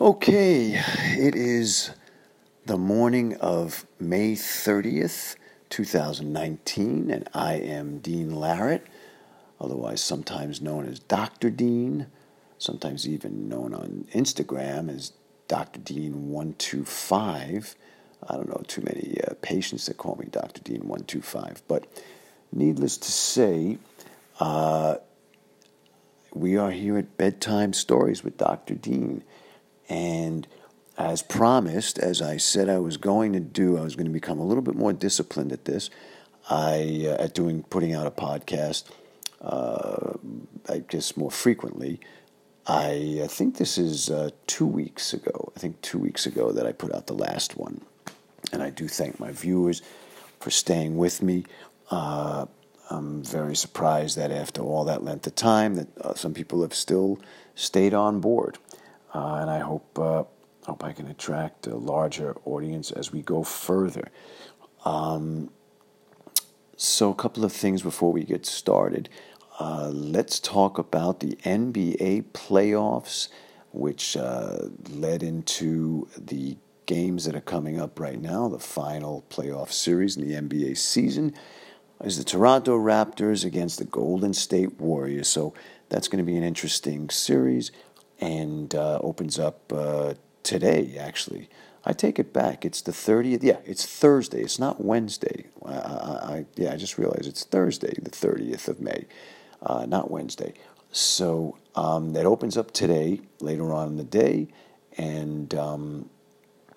Okay, it is the morning of May 30th, 2019, and I am Dean Larratt, otherwise sometimes known as Dr. Dean, sometimes even known on Instagram as Dr. Dean125. I don't know too many uh, patients that call me Dr. Dean125, but needless to say, uh, we are here at Bedtime Stories with Dr. Dean. And as promised, as I said I was going to do, I was going to become a little bit more disciplined at this. I uh, at doing putting out a podcast, uh, I guess more frequently. I, I think this is uh, two weeks ago. I think two weeks ago that I put out the last one, and I do thank my viewers for staying with me. Uh, I'm very surprised that after all that length of time, that uh, some people have still stayed on board uh, and I hope uh, hope I can attract a larger audience as we go further. Um, so, a couple of things before we get started. Uh, let's talk about the NBA playoffs, which uh, led into the games that are coming up right now. The final playoff series in the NBA season is the Toronto Raptors against the Golden State Warriors. So, that's going to be an interesting series and uh, opens up uh, today, actually. I take it back. It's the 30th. Yeah, it's Thursday. It's not Wednesday. I, I, yeah, I just realized it's Thursday, the 30th of May, uh, not Wednesday. So um, that opens up today, later on in the day, and um,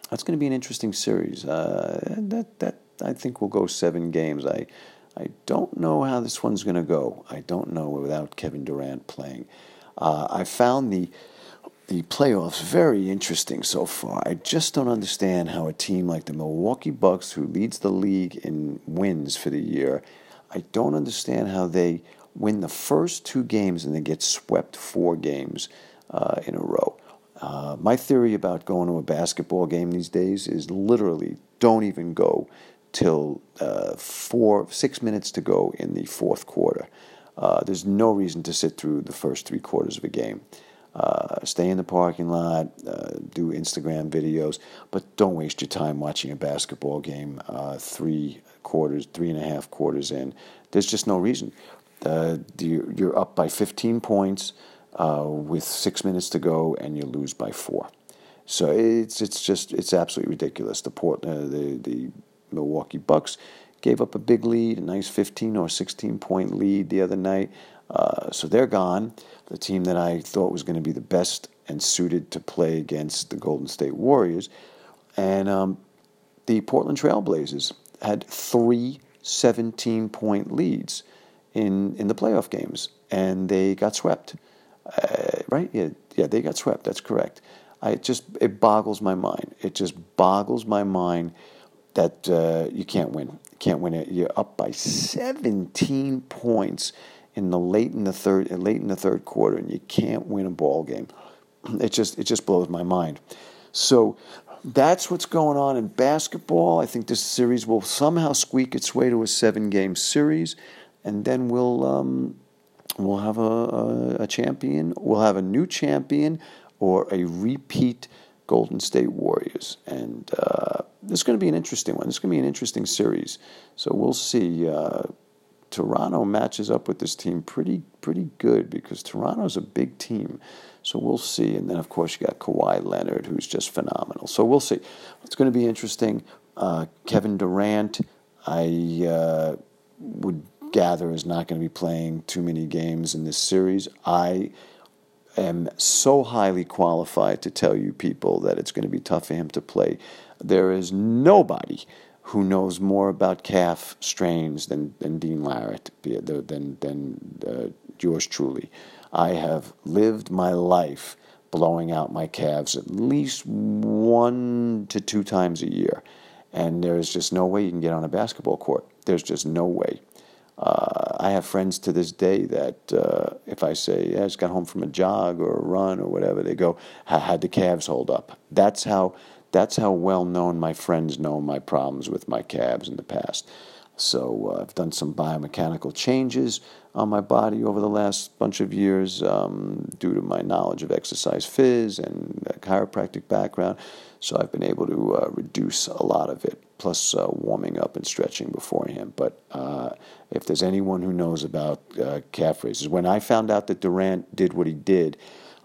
that's going to be an interesting series. Uh, that that I think will go seven games. I I don't know how this one's going to go. I don't know without Kevin Durant playing. Uh, I found the the playoffs very interesting so far. I just don't understand how a team like the Milwaukee Bucks, who leads the league in wins for the year, I don't understand how they win the first two games and then get swept four games uh, in a row. Uh, my theory about going to a basketball game these days is literally don't even go till uh, four, six minutes to go in the fourth quarter. Uh, there's no reason to sit through the first three quarters of a game. Uh, stay in the parking lot, uh, do Instagram videos, but don't waste your time watching a basketball game uh, three quarters, three and a half quarters in. There's just no reason. Uh, you're up by 15 points uh, with six minutes to go, and you lose by four. So it's it's just it's absolutely ridiculous. The Port, uh, the the Milwaukee Bucks gave up a big lead, a nice 15 or 16 point lead the other night. So they're gone. The team that I thought was going to be the best and suited to play against the Golden State Warriors. And um, the Portland Trailblazers had three 17 point leads in, in the playoff games, and they got swept. Uh, right? Yeah, yeah, they got swept. That's correct. I it just it boggles my mind. It just boggles my mind that uh, you can't win. You can't win it. You're up by 17 points in the late in the third late in the third quarter, and you can't win a ball game. It just it just blows my mind. So that's what's going on in basketball. I think this series will somehow squeak its way to a seven game series, and then we'll um, we'll have a, a, a champion. We'll have a new champion or a repeat Golden State Warriors, and uh, this is going to be an interesting one. This is going to be an interesting series. So we'll see. Uh, Toronto matches up with this team pretty pretty good because Toronto's a big team. So we'll see. And then, of course, you got Kawhi Leonard, who's just phenomenal. So we'll see. It's going to be interesting. Uh, Kevin Durant, I uh, would gather, is not going to be playing too many games in this series. I am so highly qualified to tell you people that it's going to be tough for him to play. There is nobody who knows more about calf strains than, than Dean Larratt, than, than uh, yours truly. I have lived my life blowing out my calves at least one to two times a year. And there is just no way you can get on a basketball court. There's just no way. Uh, I have friends to this day that uh, if I say, yeah, I just got home from a jog or a run or whatever, they go, "How had the calves hold up. That's how that's how well known my friends know my problems with my calves in the past. So uh, I've done some biomechanical changes on my body over the last bunch of years um, due to my knowledge of exercise phys and chiropractic background. So I've been able to uh, reduce a lot of it, plus uh, warming up and stretching beforehand. But uh, if there's anyone who knows about uh, calf raises, when I found out that Durant did what he did,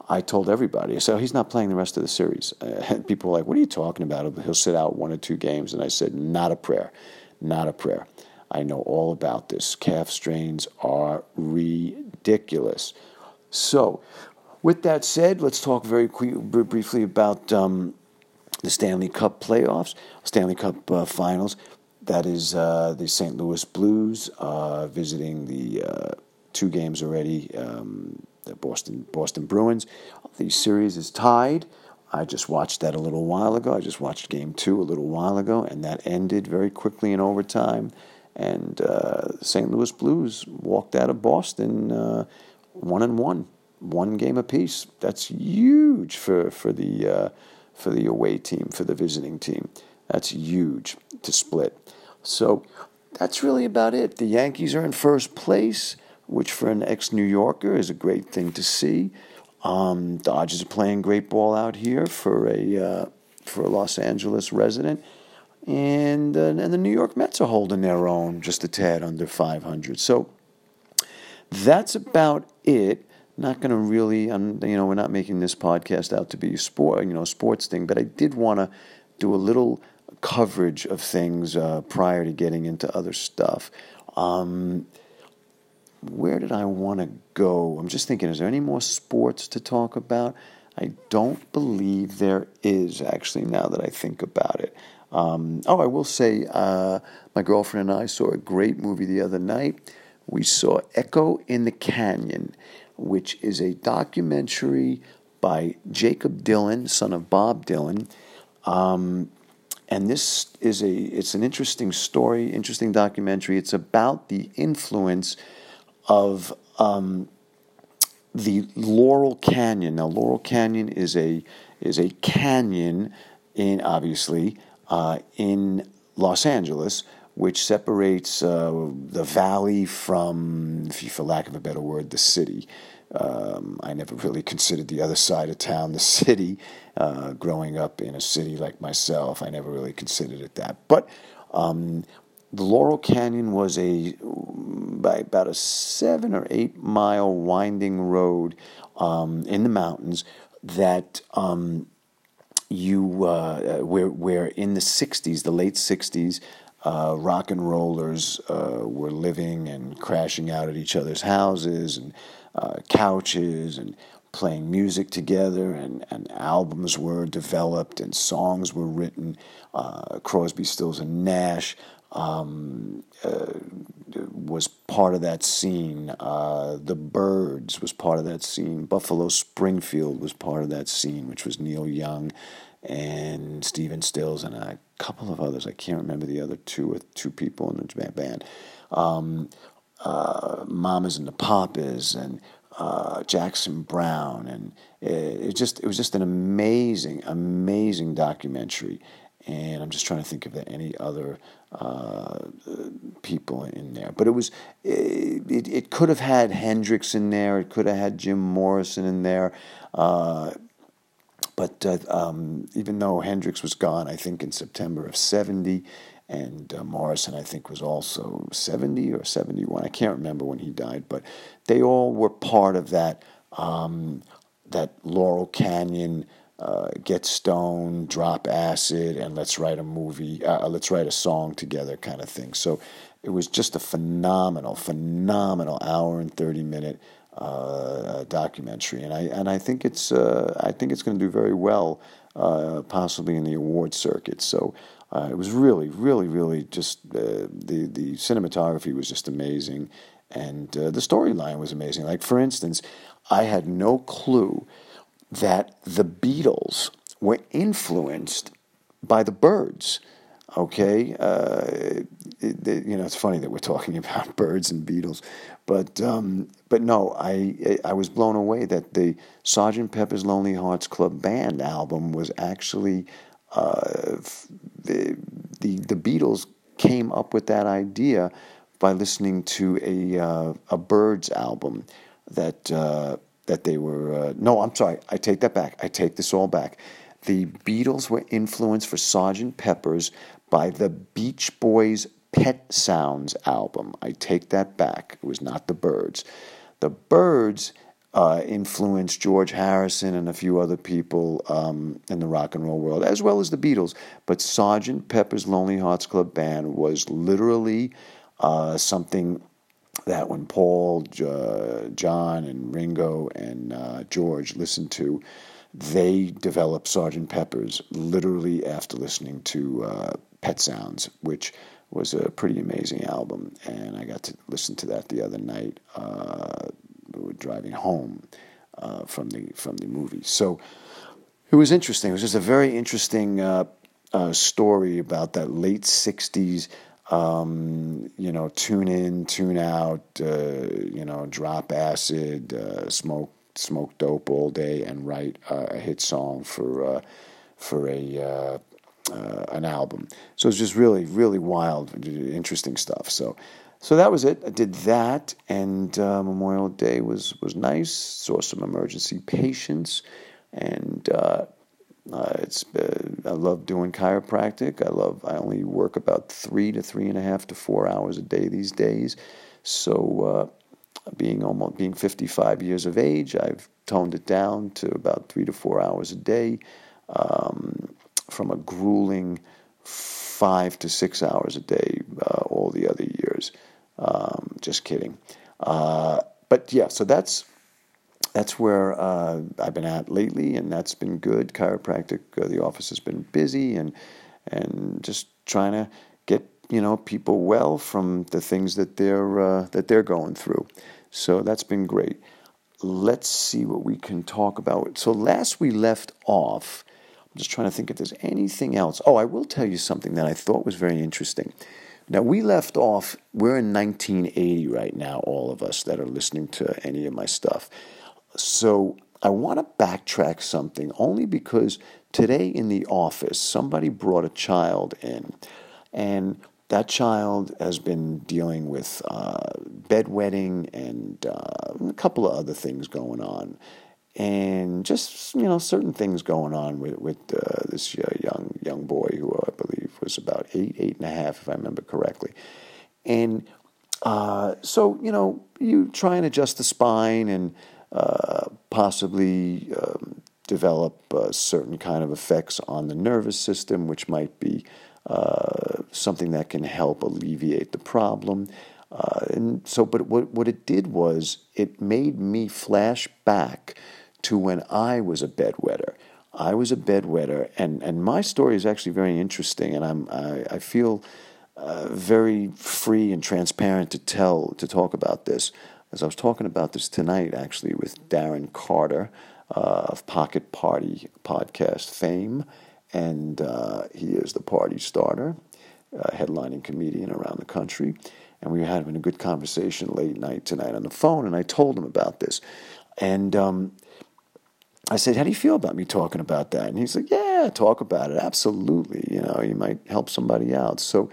I told everybody. I said, oh, he's not playing the rest of the series. Uh, people were like, what are you talking about? He'll sit out one or two games. And I said, not a prayer, not a prayer. I know all about this. Calf strains are ridiculous. So, with that said, let's talk very briefly about um, the Stanley Cup playoffs, Stanley Cup uh, finals. That is uh, the St. Louis Blues uh, visiting the uh, two games already. Um, the Boston Boston Bruins. The series is tied. I just watched that a little while ago. I just watched Game Two a little while ago, and that ended very quickly in overtime. And uh, St. Louis Blues walked out of Boston uh, one and one, one game apiece. That's huge for for the uh, for the away team, for the visiting team. That's huge to split. So that's really about it. The Yankees are in first place which for an ex New Yorker is a great thing to see. Um, Dodgers are playing great ball out here for a uh, for a Los Angeles resident, and uh, and the New York Mets are holding their own, just a tad under 500. So that's about it. Not going to really, you know, we're not making this podcast out to be a sport, you know, sports thing, but I did want to do a little coverage of things uh, prior to getting into other stuff. Um, where did I want to go? I'm just thinking, is there any more sports to talk about? I don't believe there is, actually, now that I think about it. Um, oh, I will say, uh, my girlfriend and I saw a great movie the other night. We saw Echo in the Canyon, which is a documentary by Jakob Dylan, son of Bob Dylan. Um, and this is a it's an interesting story, interesting documentary. It's about the influence of um, the Laurel Canyon. Now, Laurel Canyon is a is a canyon in obviously uh, in Los Angeles, which separates uh, the valley from, for lack of a better word, the city. Um, I never really considered the other side of town the city. Uh, growing up in a city like myself, I never really considered it that. But um, the Laurel Canyon was a by about a seven or eight mile winding road um, in the mountains that um, you uh, where where in the '60s, the late '60s, uh, rock and rollers uh, were living and crashing out at each other's houses and uh, couches and playing music together, and, and albums were developed and songs were written. Uh, Crosby, Stills, and Nash um, uh, was part of that scene. Uh, the Byrds was part of that scene. Buffalo Springfield was part of that scene, which was Neil Young and Stephen Stills and a couple of others. I can't remember the other two or two people in the band. Um, uh, Mamas and the Papas and uh, Jackson Browne, and it, it, just it was just an amazing, amazing documentary. And I'm just trying to think of any other uh, people in there. But it was it, it, could have had Hendrix in there. It could have had Jim Morrison in there. Uh, but uh, um, even though Hendrix was gone, I think in September of '70, and uh, Morrison I think was also '70 or '71. I can't remember when he died, but they all were part of that um, that Laurel Canyon uh, get stoned, drop acid, and let's write a movie, uh, uh, let's write a song together kind of thing. So it was just a phenomenal, phenomenal hour and 30 minute uh, documentary. And I, and I think it's, uh, I think it's going to do very well, uh, possibly in the award circuit. So it was really, really, really just, the, the cinematography was just amazing. And the storyline was amazing. Like, for instance, I had no clue that the Beatles were influenced by the Byrds. Okay, uh, it, it, you know it's funny that we're talking about birds and Beatles, but um, but no, I I was blown away that the Sergeant Pepper's Lonely Hearts Club Band album was actually uh, the, the the Beatles came up with that idea by listening to a uh, a Byrds album that uh, that they were. Uh, no, I'm sorry. I take that back. I take this all back. The Beatles were influenced for Sergeant Pepper's by the Beach Boys' Pet Sounds album. I take that back. It was not the Byrds. The Byrds uh, influenced George Harrison and a few other people um, in the rock and roll world, as well as the Beatles. But Sergeant Pepper's Lonely Hearts Club Band was literally uh, something that when Paul, uh, John, and Ringo and uh, George listened to, they developed Sergeant Pepper's literally after listening to uh, Pet Sounds, which was a pretty amazing album. And I got to listen to that the other night. Uh, driving home uh, from the from the movie, so it was interesting. It was just a very interesting uh, story about that late '60s. Um, you know, tune in, tune out. Uh, you know, drop acid, uh, smoke smoke dope all day, and write a hit song for for a uh, an album. So it's just really, really wild, interesting stuff. So, so that was it. I did that, and uh, Memorial Day was was nice. Saw some emergency patients, and uh, it's uh, I love doing chiropractic. I love. I only work about three to three and a half to four hours a day these days. So, uh, being almost being 55 years of age, I've toned it down to about three to four hours a day. Um, from a grueling five to six hours a day uh, all the other years. Um, just kidding. Uh, but yeah, so that's that's where uh, I've been at lately, and that's been good. Chiropractic, uh, the office has been busy, and and just trying to get you know people well from the things that they're uh, that they're going through. So that's been great. Let's see what we can talk about. So last we left off I'm just trying to think if there's anything else. Oh, I will tell you something that I thought was very interesting. Now, we left off, we're in 1980 right now, all of us that are listening to any of my stuff. So I want to backtrack something only because today in the office, somebody brought a child in, and that child has been dealing with uh, bedwetting and uh, a couple of other things going on and just you know certain things going on with with uh, this uh, young young boy who I believe was about eight eight and a half if I remember correctly, and uh, so you know you try and adjust the spine and possibly um, develop uh, certain kind of effects on the nervous system, which might be uh, something that can help alleviate the problem. and so, but what, what it did was it made me flash back to when I was a bedwetter. I was a bedwetter, and, and my story is actually very interesting, and I'm, I, I feel uh, very free and transparent to tell, to talk about this. As I was talking about this tonight, actually, with Darren Carter uh, of Pocket Party podcast fame, and uh, he is the party starter, uh, headlining comedian around the country. And we were having a good conversation late night tonight on the phone, and I told him about this. And um, I said, How do you feel about me talking about that? And he's like, Yeah, talk about it. Absolutely. You know, you might help somebody out. So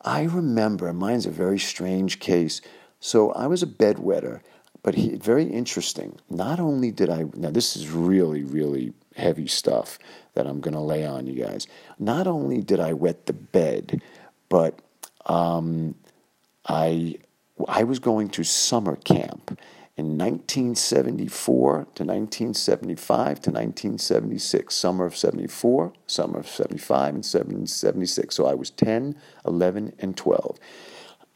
I remember, mine's a very strange case. So I was a bedwetter, but he, very interesting. Not only did I, now this is really, really heavy stuff that I'm going to lay on you guys. Not only did I wet the bed, but um, I, I was going to summer camp in 1974 to 1975 to 1976, summer of 74, summer of 75, and 76. So I was 10, 11, and 12.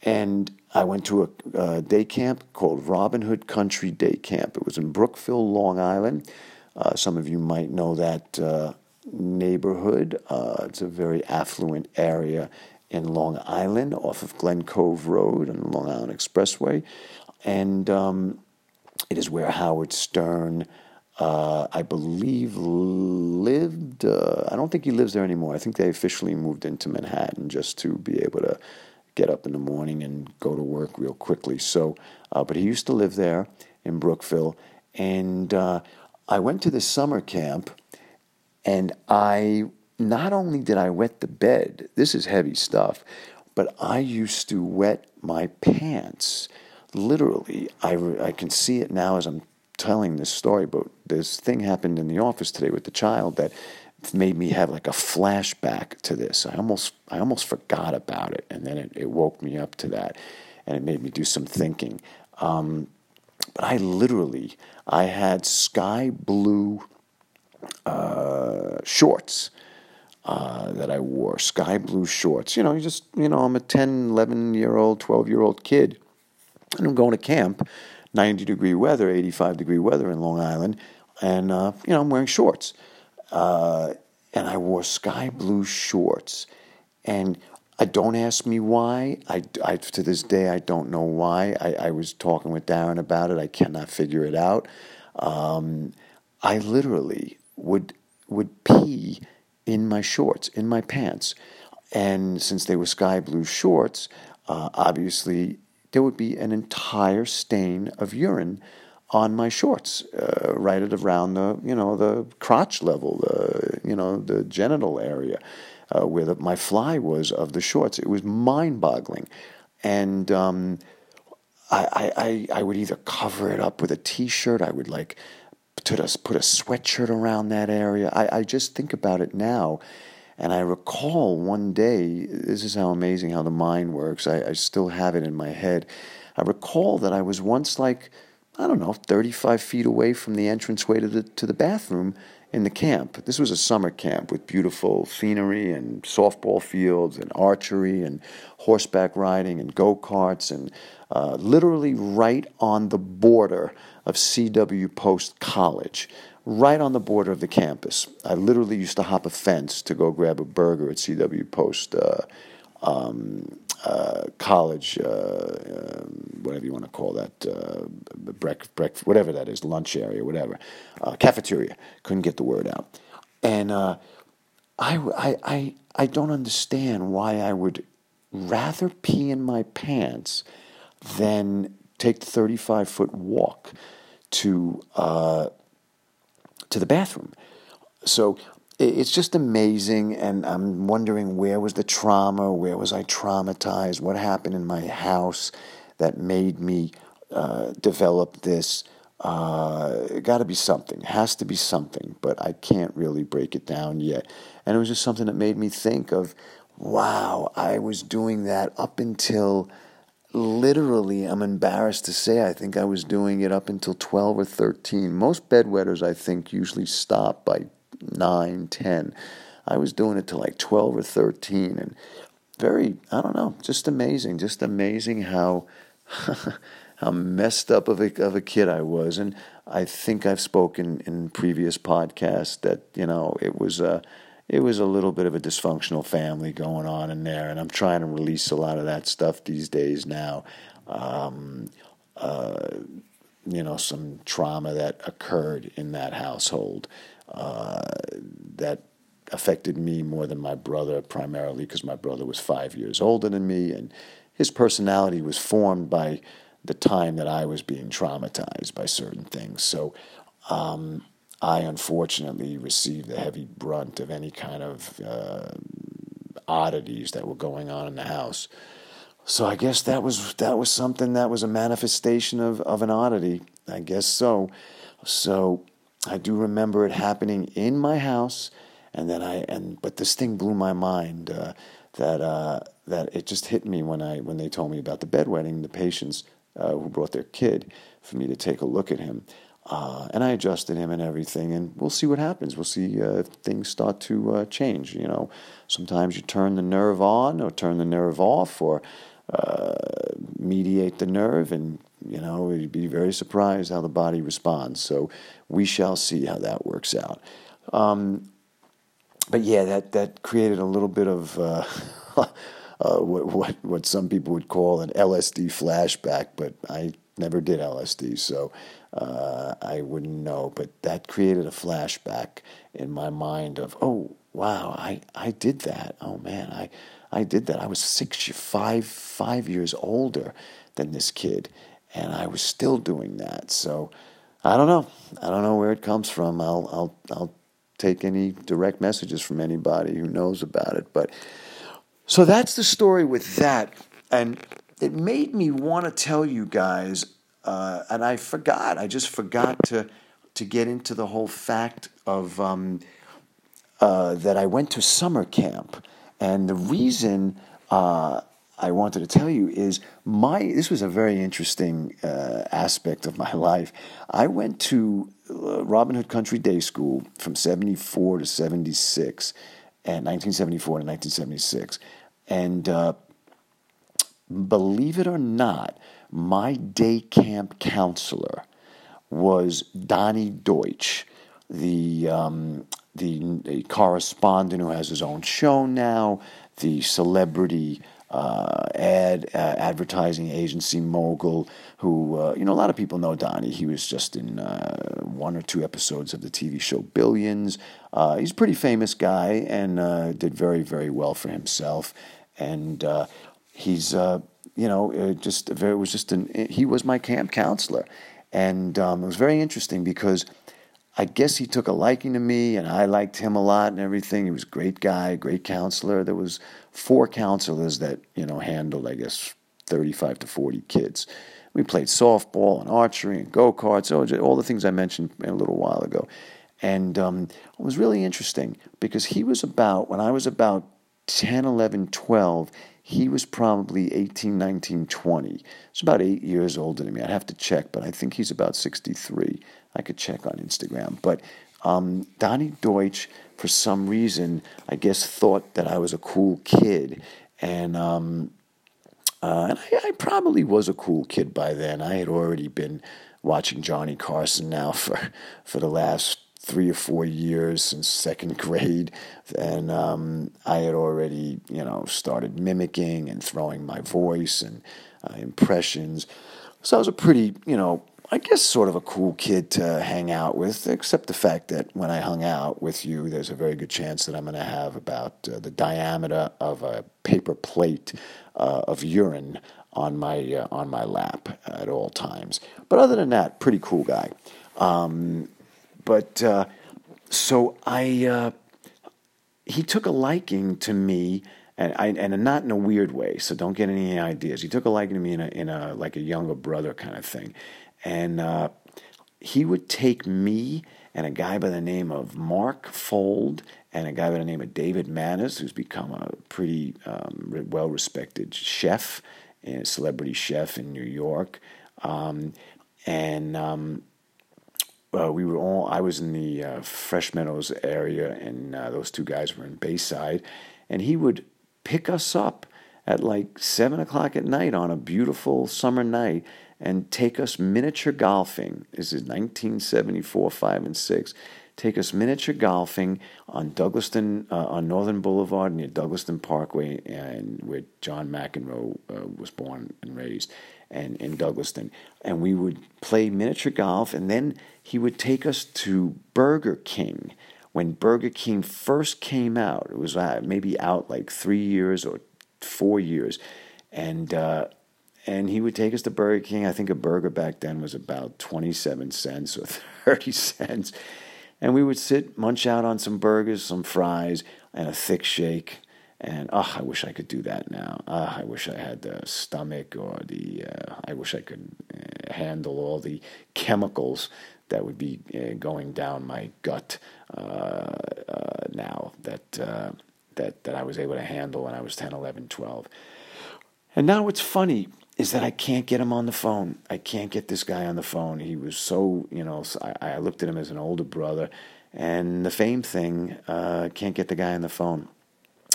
And I went to a, a day camp called Robin Hood Country Day Camp. It was in Brookville, Long Island. Uh, some of you might know that uh, neighborhood. Uh, it's a very affluent area in Long Island off of Glen Cove Road and Long Island Expressway. And um, it is where Howard Stern, uh, I believe, lived. Uh, I don't think he lives there anymore. I think they officially moved into Manhattan just to be able to get up in the morning and go to work real quickly. So, uh, but he used to live there in Brookville, and uh, I went to the summer camp, and I not only did I wet the bed. This is heavy stuff but I used to wet my pants. Literally, I, I can see it now as I'm telling this story, but this thing happened in the office today with the child that made me have like a flashback to this. I almost I almost forgot about it, and then it, it woke me up to that, and it made me do some thinking. Um, but I literally I had sky blue uh, shorts uh, that I wore, sky blue shorts. You know, you just you know I'm a 10, 11 year old, 12 year old kid, and I'm going to camp, 90 degree weather, 85 degree weather in Long Island, and uh, you know I'm wearing shorts. Uh, and I wore sky blue shorts. And I don't ask me why. I, I, to this day, I don't know why. I, I was talking with Darren about it. I cannot figure it out. Um, I literally would would pee in my shorts, in my pants, and since they were sky blue shorts, uh, obviously there would be an entire stain of urine on my shorts, uh, right at around the you know the crotch level, the you know the genital area, uh, where the, my fly was of the shorts. It was mind-boggling, and um, I, I I would either cover it up with a T-shirt. I would like put a put a sweatshirt around that area. I, I just think about it now. And I recall one day, this is how amazing how the mind works. I, I still have it in my head. I recall that I was once like I don't know, 35 feet away from the entranceway to the, to the bathroom in the camp. This was a summer camp with beautiful scenery and softball fields and archery and horseback riding and go karts and uh, literally right on the border of C.W. Post College, right on the border of the campus. I literally used to hop a fence to go grab a burger at C.W. Post. Uh, um, uh, college, uh, uh, whatever you want to call that, uh, break, break, whatever that is, lunch area, whatever, uh, cafeteria. Couldn't get the word out, and uh, I, I, I, I don't understand why I would rather pee in my pants than take the thirty-five foot walk to to the bathroom. So it's just amazing and i'm wondering where was the trauma where was i traumatized what happened in my house that made me uh, develop this uh, got to be something has to be something but i can't really break it down yet and it was just something that made me think of wow i was doing that up until literally i'm embarrassed to say i think i was doing it up until 12 or 13 most bedwetters i think usually stop by 9, 10. I was doing it to like 12 or 13 and very, I don't know, just amazing, just amazing how how messed up of a, of a kid I was. And I think I've spoken in previous podcasts that, you know, it was a, it was a little bit of a dysfunctional family going on in there. And I'm trying to release a lot of that stuff these days now. Um, uh, you know, some trauma that occurred in that household uh, that affected me more than my brother, primarily because my brother was five years older than me, and his personality was formed by the time that I was being traumatized by certain things. So um, I unfortunately received the heavy brunt of any kind of uh, oddities that were going on in the house. So I guess that was that was something that was a manifestation of, of an oddity. I guess so. So I do remember it happening in my house, and then I and but this thing blew my mind uh, that uh, that it just hit me when I when they told me about the bedwetting, the patients uh, who brought their kid for me to take a look at him. Uh, and I adjusted him and everything, and we'll see what happens. We'll see uh, if things start to uh, change. You know, sometimes you turn the nerve on or turn the nerve off, or mediate the nerve, and you know, you'd be very surprised how the body responds. So we shall see how that works out. Um, but yeah, that, that created a little bit of uh, uh, what, what, what some people would call an LSD flashback, but I never did LSD, so uh, I wouldn't know. But that created a flashback in my mind of, oh, wow, I, I did that. Oh man, I, I did that. I was six, five, five years older than this kid and I was still doing that. So I don't know. I don't know where it comes from. I'll I'll I'll take any direct messages from anybody who knows about it. But So that's the story with that. And it made me want to tell you guys, uh, and I forgot, I just forgot to, to get into the whole fact of um, uh, that I went to summer camp. And the reason uh, I wanted to tell you is my this was a very interesting uh, aspect of my life. I went to Robin Hood Country Day School from 74 to 76 and 1974 to 1976. And uh, believe it or not, my day camp counselor was Donny Deutsch, the, um, the, the correspondent who has his own show now, the celebrity uh, ad uh, advertising agency mogul who uh, you know a lot of people know Donny. He was just in uh, one or two episodes of the TV show Billions. Uh, he's a pretty famous guy and uh, did very very well for himself. And he's you know just very, was just an he was my camp counselor, and um, it was very interesting because. I guess he took a liking to me, and I liked him a lot and everything. He was a great guy, great counselor. There was four counselors that you know handled, I guess, thirty-five to forty kids. We played softball and archery and go karts, all the things I mentioned a little while ago. And um, it was really interesting because he was about, when I was about 10, 11, 12, he was probably 18, 19, 20. He's about eight years older than me. I'd have to check, but I think he's about 63. I could check on Instagram. But um, Donny Deutsch, for some reason, I guess thought that I was a cool kid. And, um, uh, and I, I, probably was a cool kid by then. I had already been watching Johnny Carson now for, for the last three or four years since second grade, and um, I had already, you know, started mimicking and throwing my voice and uh, impressions. So I was a pretty, you know, I guess sort of a cool kid to hang out with, except the fact that when I hung out with you, there's a very good chance that I'm going to have about uh, the diameter of a paper plate uh, of urine on my uh, on my lap at all times. But other than that, pretty cool guy. Um, but uh, so I, uh, he took a liking to me, and I, and not in a weird way. So don't get any ideas. He took a liking to me in a, in a like a younger brother kind of thing, and uh, he would take me and a guy by the name of Mark Fold and a guy by the name of David Manners, who's become a pretty um, well respected chef, a celebrity chef in New York. Um, and um, uh, we were all I was in the uh, Fresh Meadows area, and uh, those two guys were in Bayside, and he would pick us up at like seven o'clock at night on a beautiful summer night and take us miniature golfing. This is 1974, five and six. Take us miniature golfing on Douglaston, uh, on Northern Boulevard near Douglaston Parkway, and where John McEnroe uh, was born and raised and in Douglaston. And we would play miniature golf, and then he would take us to Burger King. When Burger King first came out, it was uh, maybe out like three years or four years, and uh, and he would take us to Burger King. I think a burger back then was about twenty seven cents or thirty cents, and we would sit munch out on some burgers, some fries, and a thick shake and oh, I wish I could do that now. Oh, I wish I had the stomach or the. Uh, I wish I could uh, handle all the chemicals that would be uh, going down my gut uh, uh, now that uh, that that I was able to handle when I was 10, 11, 12. And now it's funny is that I can't get him on the phone. I can't get this guy on the phone. He was so, you know, I, I looked at him as an older brother, and the fame thing can't get the guy on the phone.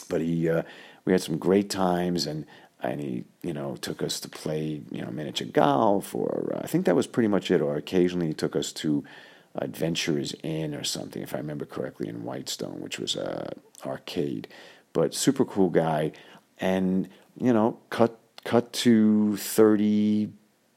But he, uh, we had some great times, and and he, you know, took us to play, you know, miniature golf, or uh, I think that was pretty much it. Or occasionally he took us to Adventurers Inn or something, if I remember correctly, in Whitestone, which was a arcade. But super cool guy, and you know, cut cut to 30,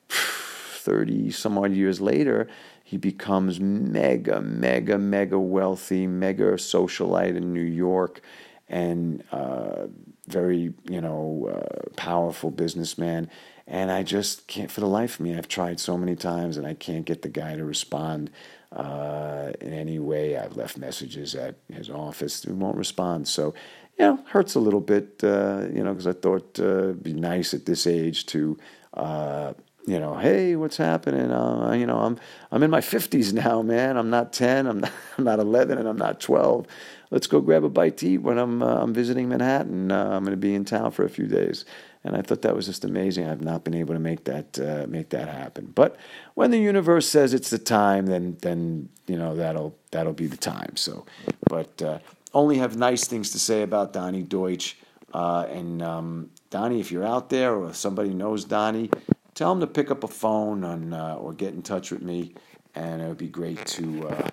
30 some odd years later, he becomes mega, mega, mega wealthy, mega socialite in New York and uh, very, you know, uh, powerful businessman. And I just can't, for the life of me, I've tried so many times and I can't get the guy to respond. uh, in any way. I've left messages at his office. He won't respond. So, you know, hurts a little bit, uh, you know, because I thought uh, it'd be nice at this age to, uh, you know, hey, what's happening? Uh, you know, I'm I'm in my 50s now, man. I'm not 10, I'm not, I'm not 11, and I'm not 12. Let's go grab a bite to eat when I'm uh, I'm visiting Manhattan. Uh, I'm going to be in town for a few days and I thought that was just amazing. I've not been able to make that uh, make that happen. But when the universe says it's the time, then then you know that'll that'll be the time. So, but uh, only have nice things to say about Donny Deutsch. Uh, and um, Donny, if you're out there or somebody knows Donny, tell him to pick up a phone and, uh, or get in touch with me, and it would be great to uh,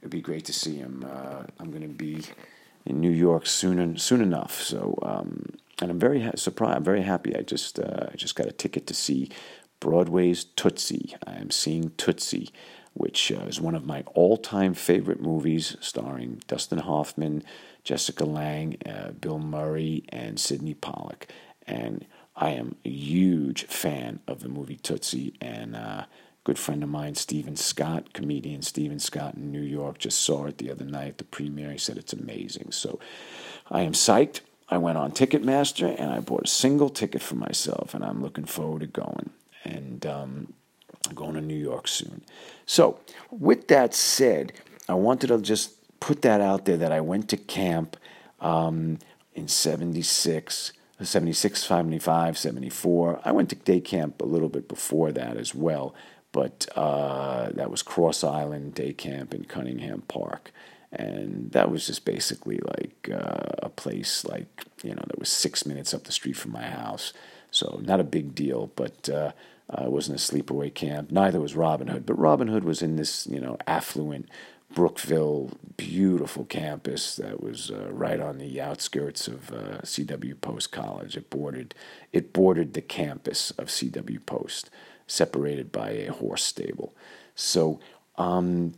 it'd be great to see him. Uh, I'm going to be in New York soon soon enough. So. Um, and I'm very ha- surprised. I'm very happy. I just uh, I just got a ticket to see Broadway's Tootsie. I am seeing Tootsie, which uh, is one of my all-time favorite movies, starring Dustin Hoffman, Jessica Lange, uh, Bill Murray, and Sydney Pollack. And I am a huge fan of the movie Tootsie, and uh, good friend of mine, Steven Scott, comedian Steven Scott in New York, just saw it the other night at the premiere. He said it's amazing. So I am psyched. I went on Ticketmaster and I bought a single ticket for myself, and I'm looking forward to going. And um, I'm going to New York soon. So, with that said, I wanted to just put that out there that I went to camp um, in 76, 76, 75, 74. I went to day camp a little bit before that as well, but uh, that was Cross Island Day Camp in Cunningham Park and that was just basically like uh, a place like you know that was six minutes up the street from my house so not a big deal but uh, it wasn't a sleepaway camp neither was robin hood but robin hood was in this you know affluent brookville beautiful campus that was uh, right on the outskirts of uh, cw post college it bordered it bordered the campus of cw post separated by a horse stable so um,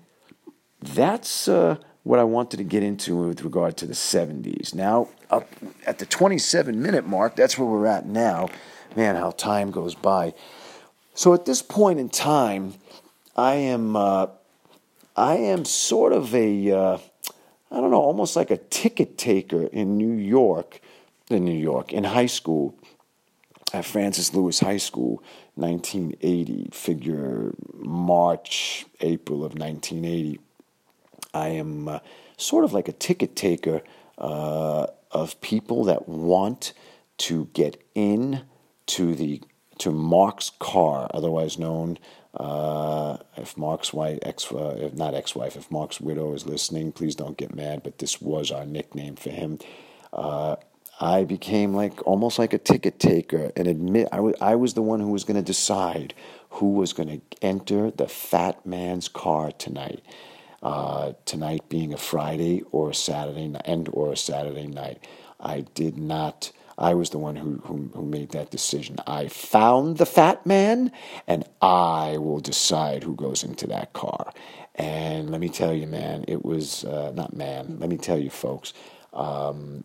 that's uh, what I wanted to get into with regard to the 70s. Now, up at the 27 minute mark, that's where we're at now. Man, how time goes by. So at this point in time, I am uh, I am sort of a uh, I don't know, almost like a ticket taker in New York, in New York, in high school, at Francis Lewis High School, 1980. Figure March, April of 1980. I am uh, sort of like a ticket taker uh, of people that want to get in to the to Mark's car, otherwise known. Uh, if Mark's wife, ex, uh, if not ex-wife, if Mark's widow is listening, please don't get mad. But this was our nickname for him. Uh, I became like almost like a ticket taker and admit I, w- I was the one who was going to decide who was going to enter the fat man's car tonight uh, tonight being a Friday or a Saturday and or a Saturday night. I did not. I was the one who, who, who made that decision. I found the fat man, and I will decide who goes into that car. And let me tell you, man, it was uh, not man. Let me tell you, folks. Um,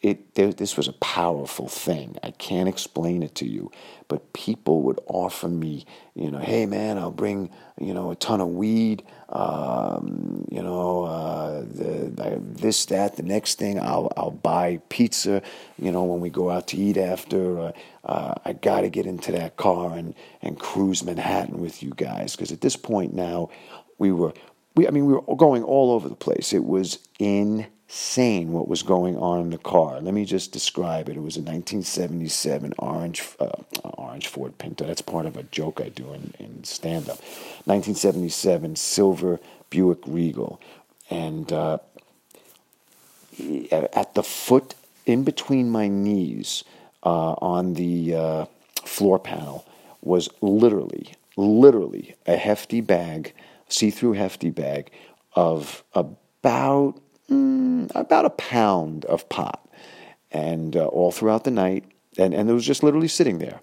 it, it, this was a powerful thing. I can't explain it to you, but people would offer me, you know, hey man, I'll bring, you know, a ton of weed, um, you know, uh, the, this, that, the next thing. I'll, I'll buy pizza, you know, when we go out to eat after. Uh, uh, I got to get into that car and, and cruise Manhattan with you guys because at this point now, we were, we, I mean, we were going all over the place. It was in insane what was going on in the car. Let me just describe it. It was a 1977 orange uh, orange Ford Pinto. That's part of a joke I do in, in stand up. 1977 silver Buick Regal, and uh, at the foot, in between my knees, uh, on the uh, floor panel, was literally, literally a hefty bag, see-through hefty bag of about mm, about a pound of pot, and uh, all throughout the night, and and it was just literally sitting there,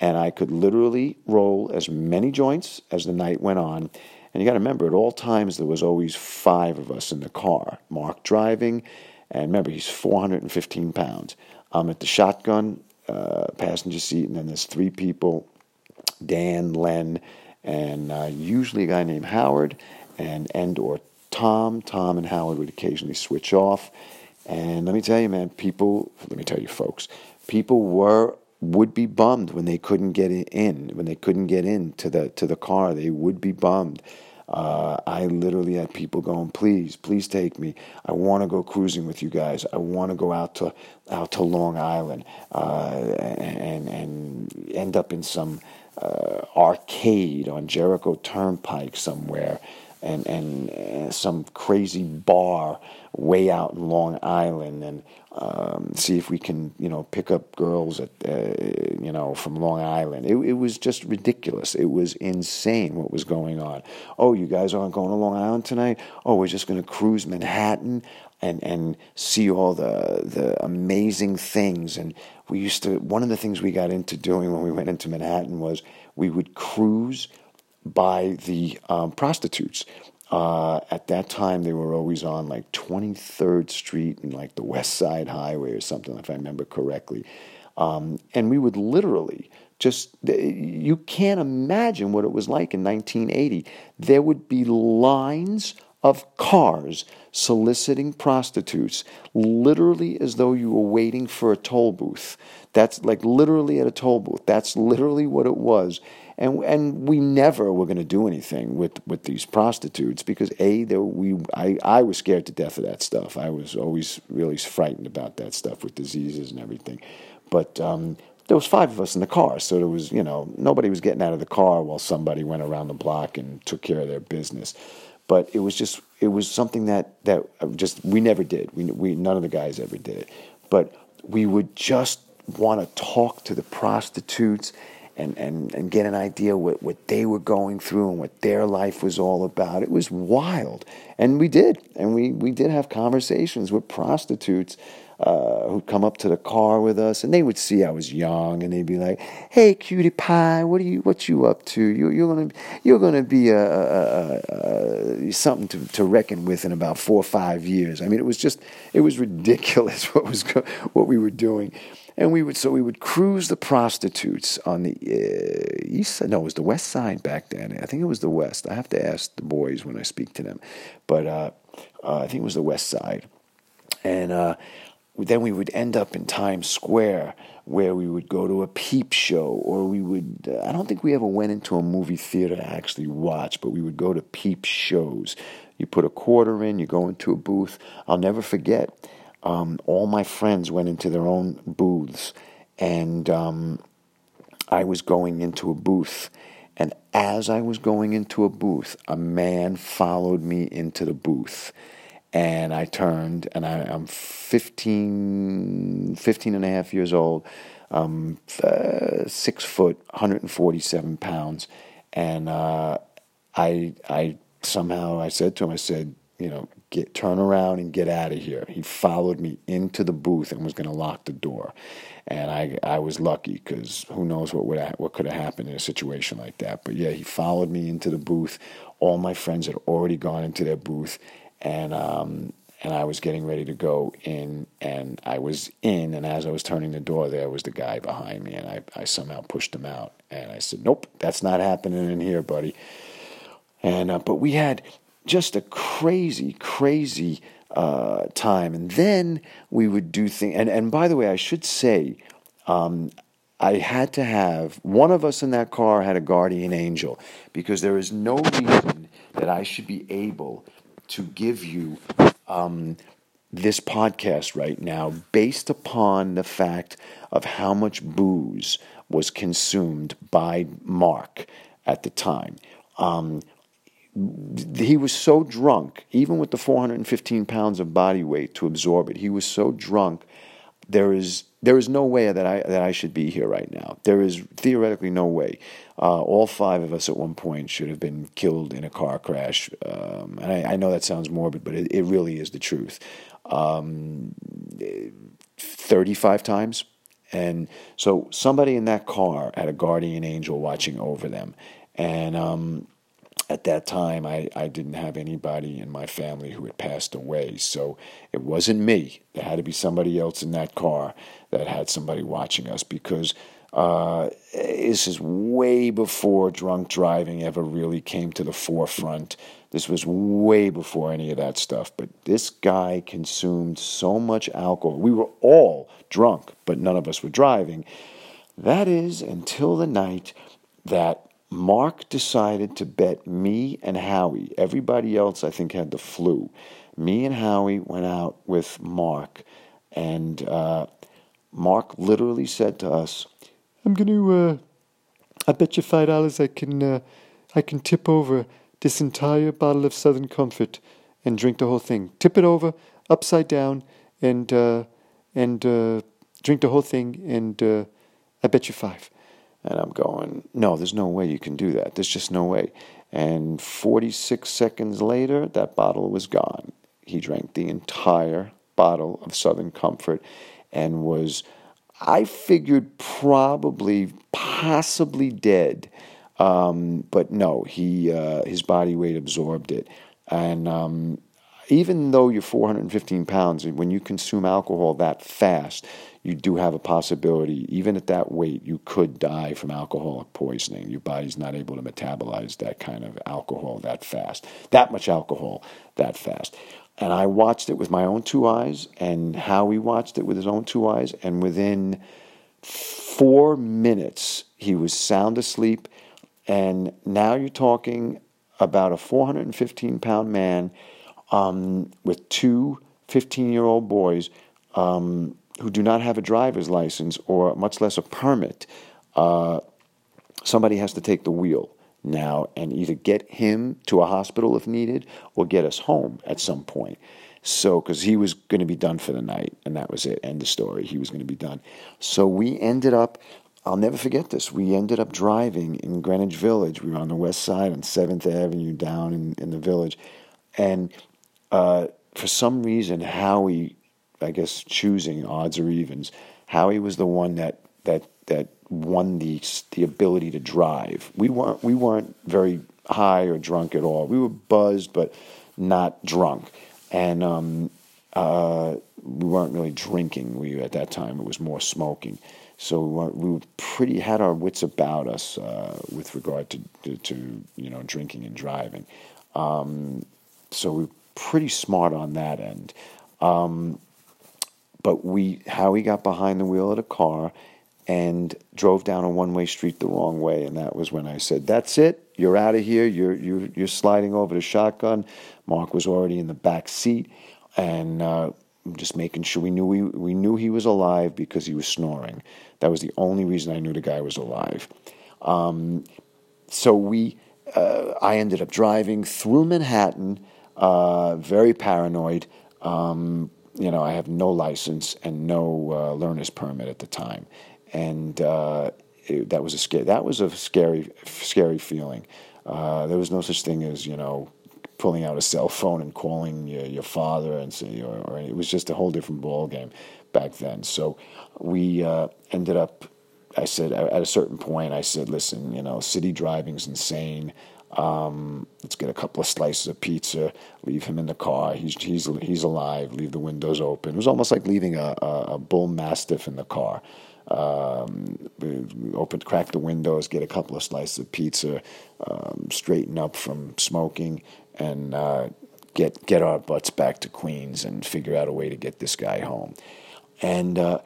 and I could literally roll as many joints as the night went on. And you got to remember, at all times there was always five of us in the car. Mark driving, and remember he's 415 pounds. I'm at the shotgun uh, passenger seat, and then there's three people: Dan, Len, and uh, usually a guy named Howard and and or Tom. Tom and Howard would occasionally switch off. And let me tell you, man, people. Let me tell you, folks, people were would be bummed when they couldn't get in. When they couldn't get into the to the car, they would be bummed. Uh, I literally had people going, "Please, please take me. I want to go cruising with you guys. I want to go out to out to Long Island uh, and and end up in some uh, arcade on Jericho Turnpike somewhere." And, and, uh, some crazy bar way out in Long Island, and um, see if we can, you know, pick up girls at, uh, you know, from Long Island. It, it, was just ridiculous. It was insane what was going on. Oh, you guys aren't going to Long Island tonight? Oh, we're just going to cruise Manhattan and and see all the the amazing things. And we used to. One of the things we got into doing when we went into Manhattan was we would cruise by the um, prostitutes. Uh, at that time, they were always on like 23rd Street and like the West Side Highway or something, if I remember correctly. Um, and we would literally just, you can't imagine what it was like in 1980. There would be lines of cars soliciting prostitutes, literally as though you were waiting for a toll booth. That's like literally at a toll booth. That's literally what it was and and we never were going to do anything with with these prostitutes because a there we I I was scared to death of that stuff. I was always really frightened about that stuff with diseases and everything, but. Um, there was five of us in the car, so there was, you know, nobody was getting out of the car while somebody went around the block and took care of their business. But it was just, it was something that that just we never did. We, we none of the guys ever did it. But we would just want to talk to the prostitutes and, and, and get an idea what, what they were going through and what their life was all about. It was wild. And we did. And we, we did have conversations with prostitutes uh, who'd come up to the car with us, and they would see I was young, and they'd be like, "Hey, cutie pie, what are you what you up to? You, you're gonna you're gonna be a, a, a, something to, to reckon with in about four or five years." I mean, it was just it was ridiculous what was what we were doing and we would so we would cruise the prostitutes on the uh, east side. No, it was the west side back then. I think it was the west. I have to ask the boys when I speak to them, but uh, uh, I think it was the west side. And uh, then we would end up in Times Square, where we would go to a peep show, or we would. Uh, I don't think we ever went into a movie theater to actually watch, but we would go to peep shows. You put a quarter in, you go into a booth. I'll never forget um, all my friends went into their own booths, and um, I was going into a booth. And as I was going into a booth, a man followed me into the booth. And I turned, and I, am 15, 15 and a half years old, um, uh, six foot, 147 pounds. And uh, I, I somehow, I said to him, I said, you know, get turn around and get out of here. He followed me into the booth and was going to lock the door, and I I was lucky because who knows what would ha- what could have happened in a situation like that. But yeah, he followed me into the booth. All my friends had already gone into their booth, and um, and I was getting ready to go in, and I was in, and as I was turning the door, there was the guy behind me, and I, I somehow pushed him out, and I said, "Nope, that's not happening in here, buddy." And uh, but we had just a crazy, crazy uh, time. And then we would do things. And, and by the way, I should say, um, I had to have one of us in that car had a guardian angel because there is no reason that I should be able to give you um, this podcast right now based upon the fact of how much booze was consumed by Mark at the time. Um, he was so drunk, even with the 415 pounds of body weight to absorb it, he was so drunk. There is there is no way that I that I should be here right now. There is theoretically no way. Uh, all five of us at one point should have been killed in a car crash. Um, and I, I, know that sounds morbid, but it, it really is the truth. Um, 35 times. And so somebody in that car had a guardian angel watching over them. And um, at that time, I, I didn't have anybody in my family who had passed away. So it wasn't me. There had to be somebody else in that car that had somebody watching us because Uh, this is way before drunk driving ever really came to the forefront. This was way before any of that stuff. But this guy consumed so much alcohol. We were all drunk, but none of us were driving. That is until the night that Mark decided to bet me and Howie. Everybody else, I think, had the flu. Me and Howie went out with Mark, and uh, Mark literally said to us, "I'm going to. Uh, I bet you five dollars I can. Uh, I can tip over this entire bottle of Southern Comfort and drink the whole thing. Tip it over upside down and uh, and uh, drink the whole thing, and uh, I bet you five. And I'm going, no, there's no way you can do that. There's just no way. And 46 seconds later, that bottle was gone. He drank the entire bottle of Southern Comfort and was, I figured, probably, possibly dead. Um, but no, he uh, his body weight absorbed it. And um, even though you're 415 pounds, when you consume alcohol that fast, you do have a possibility, even at that weight, you could die from alcoholic poisoning. Your body's not able to metabolize that kind of alcohol that fast, that much alcohol that fast. And I watched it with my own two eyes, and Howie watched it with his own two eyes, and within four minutes, he was sound asleep. And now you're talking about a 415 pound man um, with two 15 year old boys um, who do not have a driver's license or much less a permit, uh, somebody has to take the wheel now and either get him to a hospital if needed or get us home at some point. So, because he was going to be done for the night, and that was it. End of story. He was going to be done. So we ended up. I'll never forget this. We ended up driving in Greenwich Village. We were on the west side on Seventh Avenue down in, in the village, and uh, for some reason, Howie I guess choosing odds or evens. Howie was the one that that that won the the ability to drive. We weren't we weren't very high or drunk at all. We were buzzed, but not drunk, and um, uh, we weren't really drinking. We at that time it was more smoking. So we were, we were pretty had our wits about us uh, with regard to, to, to you know drinking and driving. Um, so we pretty smart on that end. Um, but we, Howie got behind the wheel of the car and drove down a one-way street the wrong way, and that was when I said, "That's it. You're out of here. You're you're you're sliding over the shotgun." Mark was already in the back seat, and uh, just making sure we knew we we knew he was alive because he was snoring. That was the only reason I knew the guy was alive. Um, so we, uh, I ended up driving through Manhattan, uh, very paranoid. Um, you know, I have no license and no uh, learner's permit at the time, and uh, it, that was a scary. That was a scary, scary feeling. Uh, there was no such thing as you know pulling out a cell phone and calling your, your father and say, or, or, it was just a whole different ball game back then. So we uh, ended up. I said at a certain point, I said, "Listen, you know, city driving's insane." Um, let's get a couple of slices of pizza. Leave him in the car. He's he's he's alive. Leave the windows open. It was almost like leaving a, a, a bull mastiff in the car. Um, open, crack the windows, get a couple of slices of pizza, um, straighten up from smoking, and uh, get get our butts back to Queens and figure out a way to get this guy home. And uh,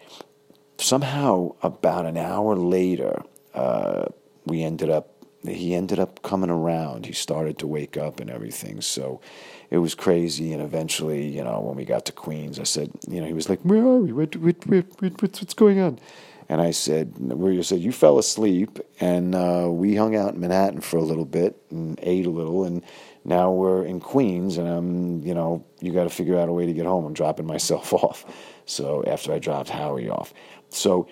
somehow, about an hour later, uh, we ended up he ended up coming around. He started to wake up and everything. So it was crazy. And eventually, you know, when we got to Queens, I said, you know, he was like, "Where are we? What, what, what, what's, going on?" And I said, "Where you said you fell asleep, and uh, we hung out in Manhattan for a little bit and ate a little, and now we're in Queens, and I'm, you know, you got to figure out a way to get home. I'm dropping myself off. So after I dropped Howie off, so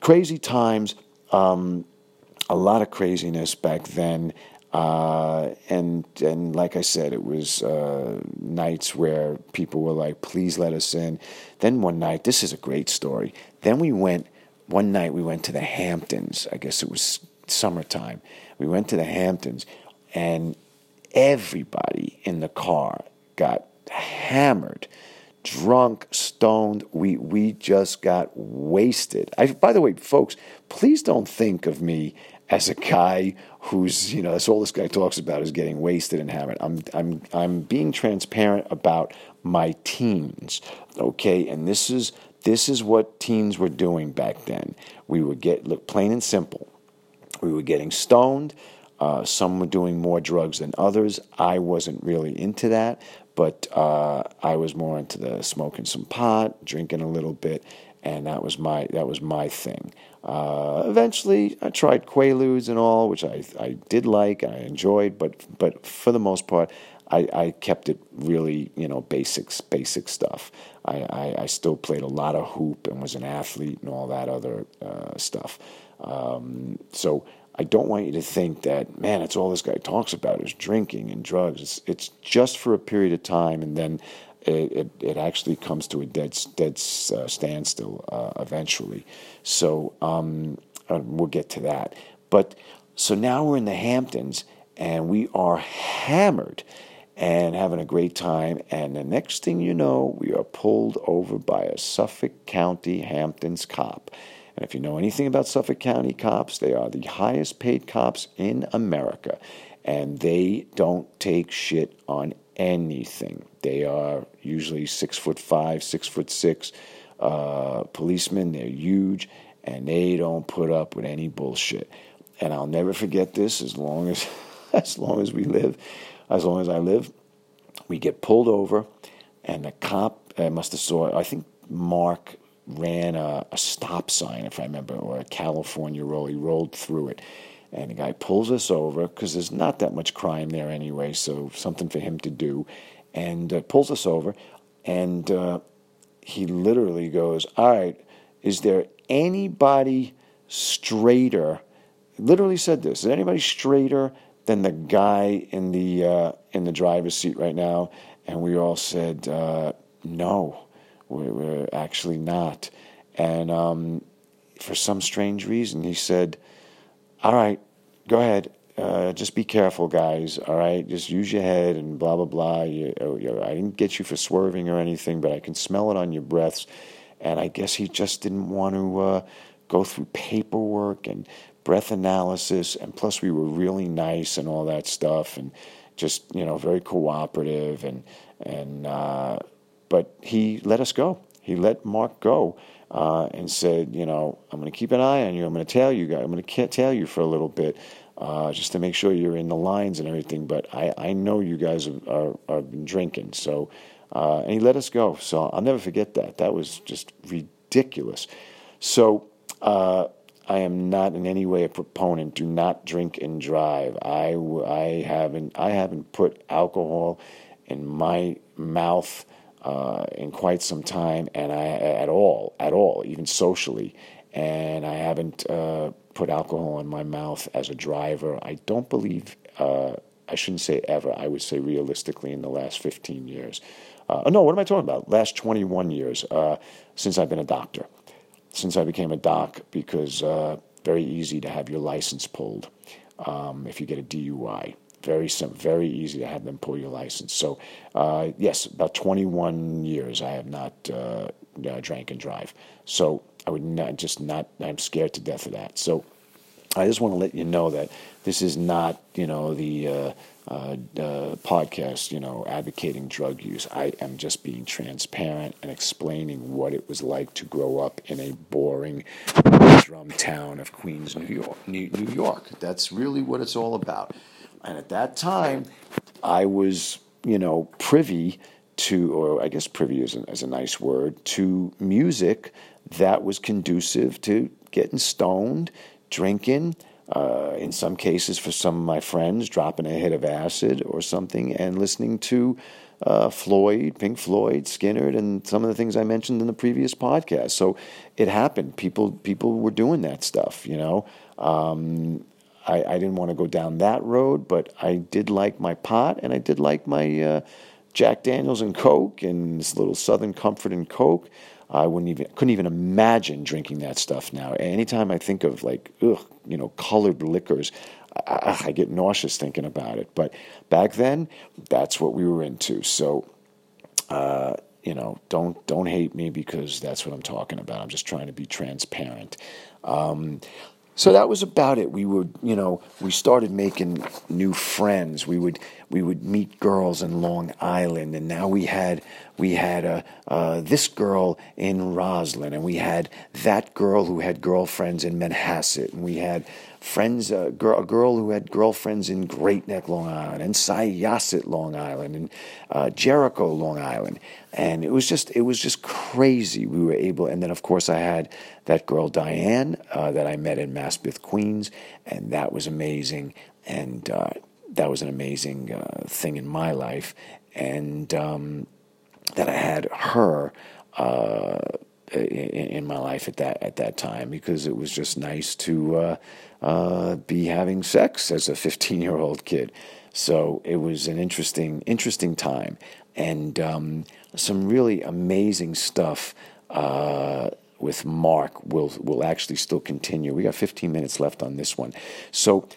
crazy times." Um, a lot of craziness back then. Uh, and and like I said, it was uh, nights where people were like, "Please let us in." Then one night, this is a great story. Then we went. One night we went to the Hamptons. I guess it was summertime. We went to the Hamptons, and everybody in the car got hammered drunk, stoned. We we just got wasted. I, by the way, folks, please don't think of me as a guy who's you know that's all this guy talks about is getting wasted and hammered. I'm I'm I'm being transparent about my teens, okay? And this is this is what teens were doing back then. We would get look plain and simple. We were getting stoned. Uh, some were doing more drugs than others. I wasn't really into that, but uh, I was more into the smoking some pot, drinking a little bit, and that was my that was my thing. Uh, eventually, I tried Quaaludes and all, which I I did like, I enjoyed, but but for the most part, I, I kept it really you know basics basic stuff. I, I, I, still played a lot of hoop and was an athlete and all that other uh, stuff. Um, so I don't want you to think that man, it's all this guy talks about is drinking and drugs. It's it's just for a period of time, and then it, it, it, actually comes to a dead dead uh, standstill uh, eventually. So um, uh, we'll get to that. But so now we're in the Hamptons and we are hammered and having a great time. And the next thing you know, we are pulled over by a Suffolk County Hamptons cop. And if you know anything about Suffolk County cops, they are the highest paid cops in America. And they don't take shit on anything. They are usually six foot five, six foot six uh, policemen. They're huge, and they don't put up with any bullshit. And I'll never forget this as long as as long as we live, as long as I live. We get pulled over, and the cop uh, must have saw. I think Mark ran a, a stop sign, if I remember, or a California roll. He rolled through it and the guy pulls us over because there's not that much crime there anyway, so something for him to do, and uh, pulls us over, and uh, he literally goes, "All right, is there anybody straighter?" Literally said this. Is anybody straighter than the guy in the uh, in the driver's seat right now? And we all said, uh, "No, we're, we're, actually not." And um, for some strange reason, he said all right, go ahead. Uh, just be careful, guys. All right, just use your head and blah blah blah. You, uh, you, I didn't get you for swerving or anything, but I can smell it on your breaths. And I guess he just didn't want to uh, go through paperwork and breath analysis. And plus, we were really nice and all that stuff, and just you know very cooperative. And and uh, but he let us go. He let Mark go uh, and said, you know, I'm going to keep an eye on you. I'm going to tell you guys. I'm going to tail you for a little bit, uh, just to make sure you're in the lines and everything. But I, I know you guys are, are been drinking. So, uh, and he let us go. So I'll never forget that. That was just ridiculous. So uh, I am not in any way a proponent. Do not drink and drive. I, I haven't I haven't put alcohol in my mouth uh, in quite some time, and I at all, at all, even socially, and I haven't uh, put alcohol in my mouth as a driver. I don't believe. Uh, I shouldn't say ever. I would say realistically in the last 15 years. Uh, no, what am I talking about? Last 21 years uh, since I've been a doctor. Since I became a doc, because uh, very easy to have your license pulled um, if you get a DUI. Very simple, very easy to have them pull your license. So, uh, yes, about 21 years I have not uh, drank and drive. So I would not just not. I'm scared to death of that. So I just want to let you know that this is not, you know, the uh, uh, uh, podcast, you know, advocating drug use. I am just being transparent and explaining what it was like to grow up in a boring drum town of Queens, New York. New York. That's really what it's all about. And at that time, I was, you know, privy to, or I guess privy is a, is a nice word, to music that was conducive to getting stoned, drinking, uh, in some cases, for some of my friends, dropping a hit of acid or something, and listening to uh, Floyd, Pink Floyd, Skynyrd, and some of the things I mentioned in the previous podcast. So it happened. People people were doing that stuff, you know. Um, I, I didn't want to go down that road, but I did like my pot and I did like my uh, Jack Daniels and Coke and this little Southern Comfort and Coke. I wouldn't even couldn't even imagine drinking that stuff now. Anytime I think of like ugh, you know, colored liquors, I, I get nauseous thinking about it. But back then, that's what we were into. So, uh, you know, don't don't hate me because that's what I'm talking about. I'm just trying to be transparent. Um, so that was about it. We would, you know, we started making new friends. We would we would meet girls in Long Island, and now we had we had uh, uh, this girl in Roslyn, and we had that girl who had girlfriends in Manhasset, and we had friends, uh, girl, a girl who had girlfriends in Great Neck, Long Island, and Syosset, Long Island, and uh, Jericho, Long Island, and it was just it was just crazy. We were able, and then of course I had that girl Diane uh, that I met in Maspeth, Queens, and that was amazing, and uh, that was an amazing uh, thing in my life, and um, that I had her uh, in, my life at that at that time because it was just nice to uh, uh, be having sex as a 15 year old kid. So it was an interesting interesting time and um, some really amazing stuff. Uh, with Mark will will actually still continue. We got 15 minutes left on this one, so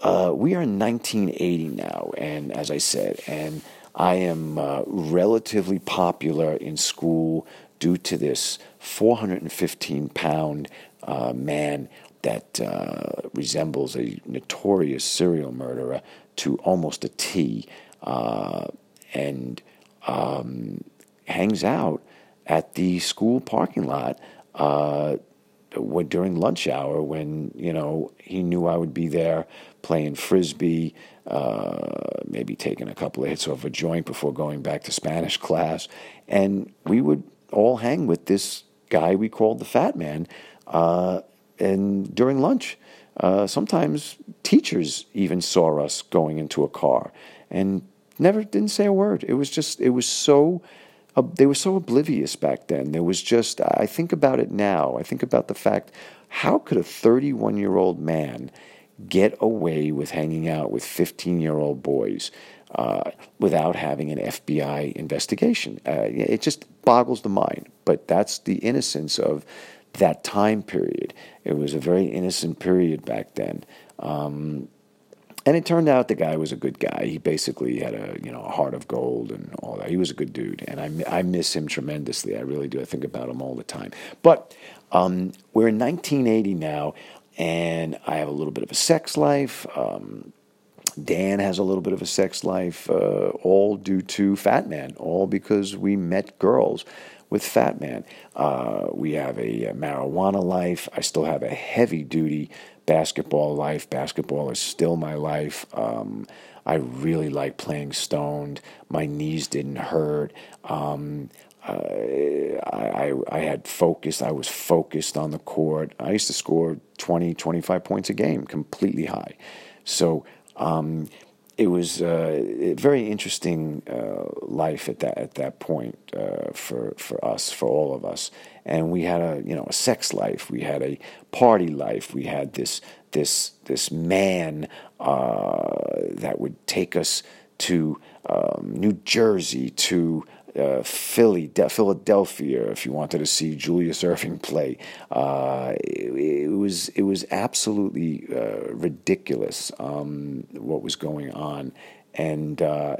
uh, we are in 1980 now, and as I said, and I am uh, relatively popular in school due to this 415 pound uh, man that uh, resembles a notorious serial murderer to almost a T uh, and um, hangs out at the school parking lot uh, during lunch hour when you know he knew I would be there playing frisbee, uh, maybe taking a couple of hits off a joint before going back to Spanish class, and we would all hang with this guy we called the Fat Man, uh, and during lunch. Uh, sometimes teachers even saw us going into a car and never didn't say a word. It was just it was so uh, they were so oblivious back then. There was just I think about it now. I think about the fact how could a 31 year old man get away with hanging out with 15 year old boys uh, without having an FBI investigation? Uh, it just boggles the mind. But that's the innocence of that time period. It was a very innocent period back then. Um, and it turned out the guy was a good guy. He basically had a you know a heart of gold and all that. He was a good dude, and I, I miss him tremendously. I really do. I think about him all the time. But um, we're in 1980 now, and I have a little bit of a sex life. Um, Dan has a little bit of a sex life, uh, all due to Fat Man, all because we met girls with Fat Man. Uh, we have a, a, marijuana life. I still have a heavy duty basketball life. Basketball is still my life. Um, I really like playing stoned. My knees didn't hurt. Um, uh, I, I, had focus. I was focused on the court. I used to score 20, 25 points a game, completely high. So um, it was uh, a very interesting uh, life at that at that point uh, for for us, for all of us. And we had a you know a sex life, we had a party life, we had this this this man uh, that would take us to um, New Jersey to uh, Philly, De- Philadelphia, if you wanted to see Julius Erving play. Uh, it, it, was it was absolutely uh, ridiculous um, what was going on, and. Uh,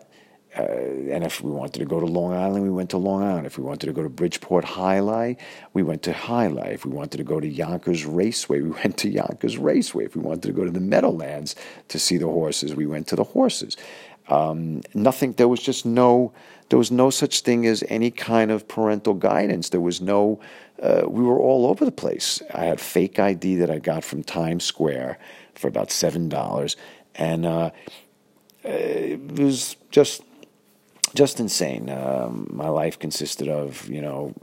uh, and if we wanted to go to Long Island, we went to Long Island. If we wanted to go to Bridgeport Alai, we went to Alai. If we wanted to go to Yonkers Raceway, we went to Yonkers Raceway. If we wanted to go to the Meadowlands to see the horses, we went to the horses. Um, nothing. There was just no. There was no such thing as any kind of parental guidance. There was no. Uh, we were all over the place. I had fake ID that I got from Times Square for about seven dollars, and uh, it was just just insane. Um, my life consisted of, you know,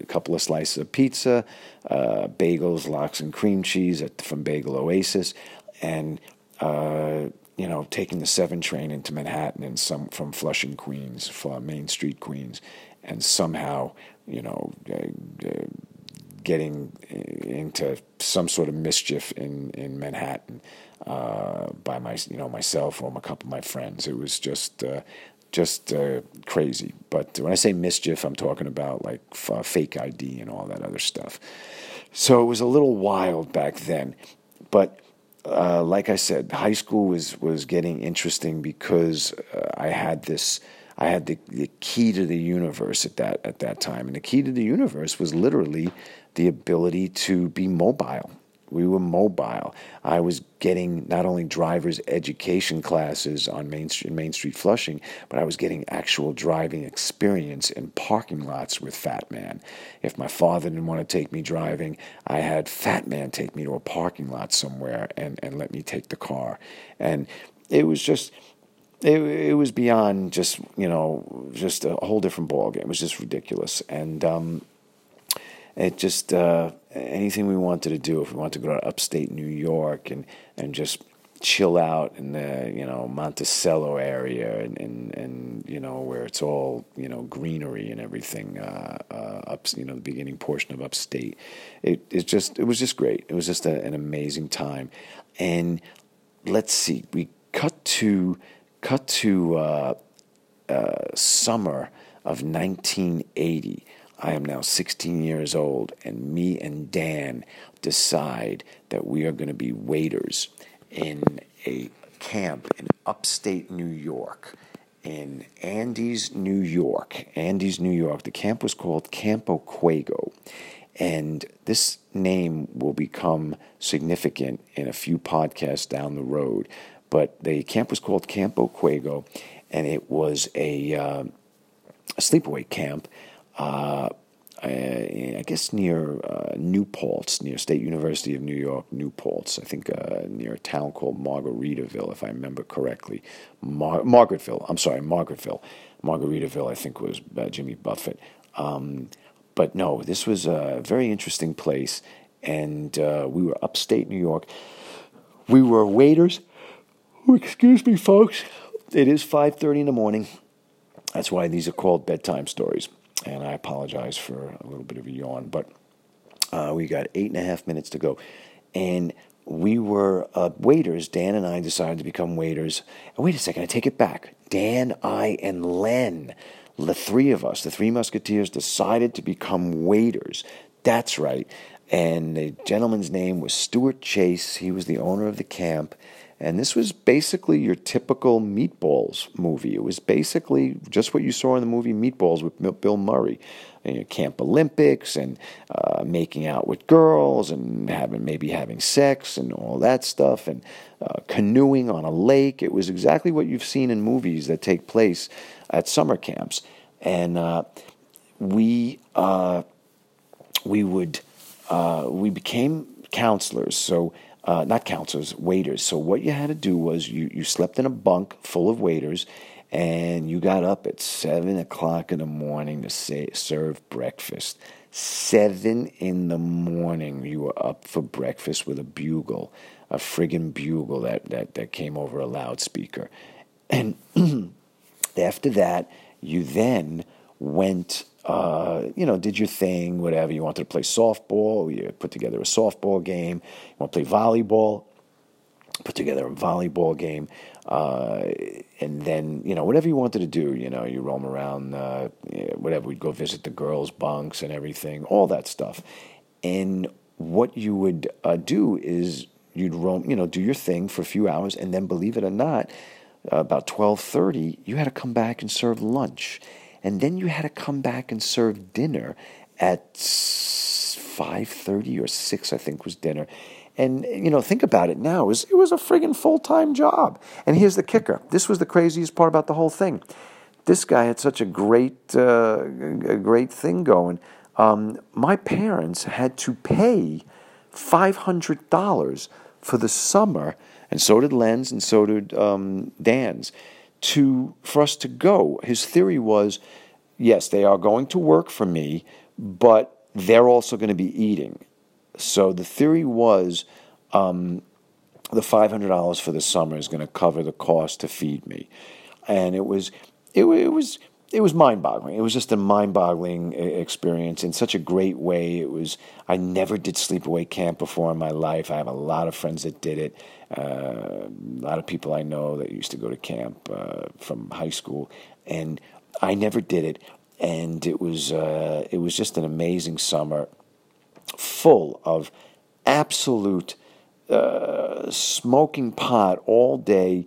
a couple of slices of pizza, uh, bagels, lox and cream cheese at, from Bagel Oasis, and uh, you know, taking the seven train into Manhattan and some from Flushing, Queens, Main Street, Queens, and somehow, you know, uh, uh, getting into some sort of mischief in in Manhattan uh, by my, you know, myself or a couple of my friends. It was just. Uh, just uh, crazy. But when I say mischief, I'm talking about like f- fake ID and all that other stuff. So it was a little wild back then. But uh, like I said, high school was was getting interesting because uh, I had this I had the, the key to the universe at that at that time, and the key to the universe was literally the ability to be mobile. We were mobile. I was getting not only driver's education classes on Main Street, Main Street Flushing, but I was getting actual driving experience in parking lots with Fat Man. If my father didn't want to take me driving, I had Fat Man take me to a parking lot somewhere and, and let me take the car. And it was just it, it was beyond just you know just a whole different ballgame. It was just ridiculous, and um, it just uh, anything we wanted to do. If we wanted to go to upstate New York and and just chill out in the you know Monticello area and, and, and you know where it's all you know greenery and everything uh, uh, up you know the beginning portion of upstate. It it just it was just great. It was just a, an amazing time, and let's see, we cut to cut to uh, uh summer of 1980 I am now 16 years old, and me and Dan decide that we are going to be waiters in a camp in upstate New York, in Andes, New York. Andes, New York. The camp was called Campo Cuego. And this name will become significant in a few podcasts down the road. But the camp was called Campo Cuego, and it was a, uh, a sleepaway camp uh, I guess near uh, New Paltz, near State University of New York, New Paltz. I think uh, near a town called Margaritaville, if I remember correctly. Mar- Margaretville. I'm sorry, Margaretville. Margaritaville, I think, was uh, Jimmy Buffett. Um, but no, this was a very interesting place, and uh, we were upstate New York. We were waiters. excuse me, folks. It is 5:30 in the morning. That's why these are called bedtime stories and I apologize for a little bit of a yawn, but uh, we got eight and a half minutes to go. And we were uh, waiters. Dan and I decided to become waiters. Wait a second, I take it back. Dan, I, and Len, the three of us, the three musketeers, decided to become waiters. That's right. And the gentleman's name was Stuart Chase. He was the owner of the camp. And this was basically your typical Meatballs movie. It was basically just what you saw in the movie Meatballs with Bill Murray. You know, Camp Olympics and uh, making out with girls and having maybe having sex and all that stuff and uh, canoeing on a lake. It was exactly what you've seen in movies that take place at summer camps. And uh, we uh, we would uh, we became counselors. So uh, not counselors, waiters. So what you had to do was you, you slept in a bunk full of waiters, and you got up at seven o'clock in the morning to say, serve breakfast. Seven in the morning, you were up for breakfast with a bugle, a friggin' bugle that, that, that came over a loudspeaker. And after that, you then went uh, you know, did your thing, whatever. You wanted to play softball, you put together a softball game. You want to play volleyball, put together a volleyball game. Uh, and then, you know, whatever you wanted to do, you know, you roam around, uh, whatever. We'd go visit the girls' bunks and everything, all that stuff. And what you would uh, do is you'd roam, you know, do your thing for a few hours, and then, believe it or not, about twelve thirty, you had to come back and serve lunch and then you had to come back and serve dinner at 5.30 or 6 i think was dinner. And you know think about it now it was, it was a friggin' full-time job. And here's the kicker. This was the craziest part about the whole thing. This guy had such a great uh, a great thing going. Um, my parents had to pay $500 for the summer and so did len's and so did um, dan's to for us to go. His theory was, yes, they are going to work for me, but they're also going to be eating. So the theory was, um, the five hundred dollars for the summer is going to cover the cost to feed me, and it was, it, it was. It was mind-boggling. It was just a mind-boggling experience in such a great way. It was. I never did sleepaway camp before in my life. I have a lot of friends that did it a lot of people I know that used to go to camp uh, from high school, and I never did it. And it was uh, it was just an amazing summer, full of absolute smoking pot all day,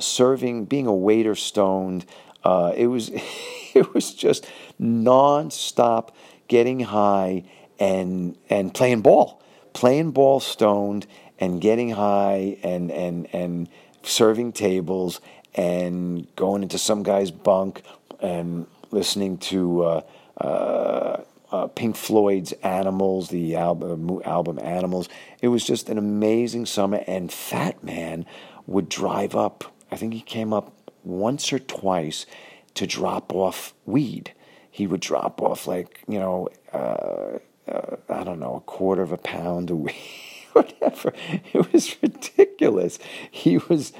serving, being a waiter stoned, Uh, it was it was just nonstop getting high and and playing ball, playing ball stoned and getting high and and and serving tables and going into some guy's bunk and listening to uh, uh, uh, Pink Floyd's Animals, the album, album Animals. It was just an amazing summer, and Fat Man would drive up. I think he came up once or twice to drop off weed. He would drop off like you know, uh, uh, I don't know, a quarter of a pound a week, whatever. It was ridiculous. He was.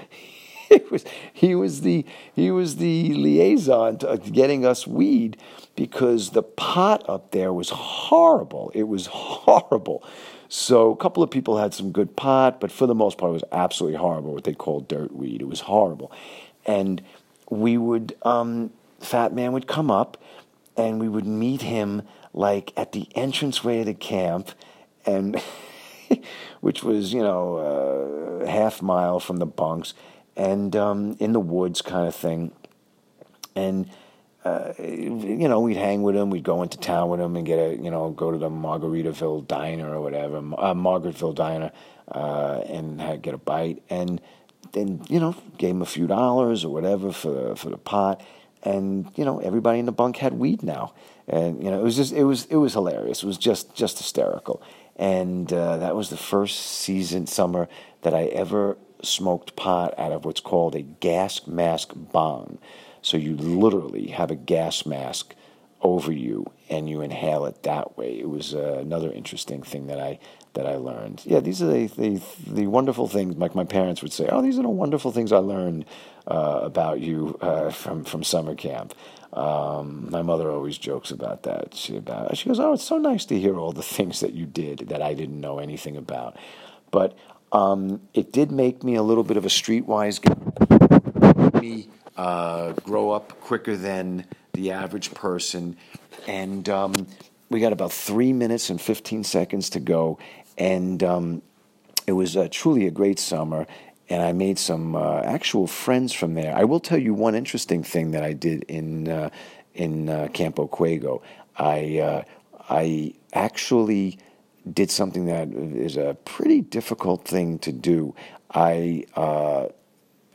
He was he was the he was the liaison to getting us weed because the pot up there was horrible. It was horrible. So a couple of people had some good pot, but for the most part, it was absolutely horrible. What they called dirt weed. It was horrible, and we would um, Fat Man would come up, and we would meet him like at the entranceway of the camp, and which was you know uh, half mile from the bunks, and um, in the woods kind of thing, and. Uh, you know, we'd hang with him. We'd go into town with him and get a, you know, go to the Margaritaville diner or whatever, uh, Margaretville diner, uh, and get a bite. And then, you know, gave him a few dollars or whatever for for the pot and you know everybody in the bunk had weed now, and you know it was just it was it was hilarious. It was just just hysterical, and uh, that was the first season summer that I ever smoked pot out of what's called a gas mask bong. So you literally have a gas mask over you and you inhale it that way. It was uh, another interesting thing that I that I learned. Yeah, these are the, the, the wonderful things. Like my parents would say, "Oh, these are the wonderful things I learned uh, about you uh, from from summer camp." Um, my mother always jokes about that. She about she goes, "Oh, it's so nice to hear all the things that you did that I didn't know anything about." But um, it did make me a little bit of a streetwise guy. Me uh, grow up quicker than the average person, and um, we got about three minutes and fifteen seconds to go, and um, it was uh, truly a great summer. And I made some uh, actual friends from there. I will tell you one interesting thing that I did in uh, in uh, Campo Cuego. I uh, I actually did something that is a pretty difficult thing to do. I uh,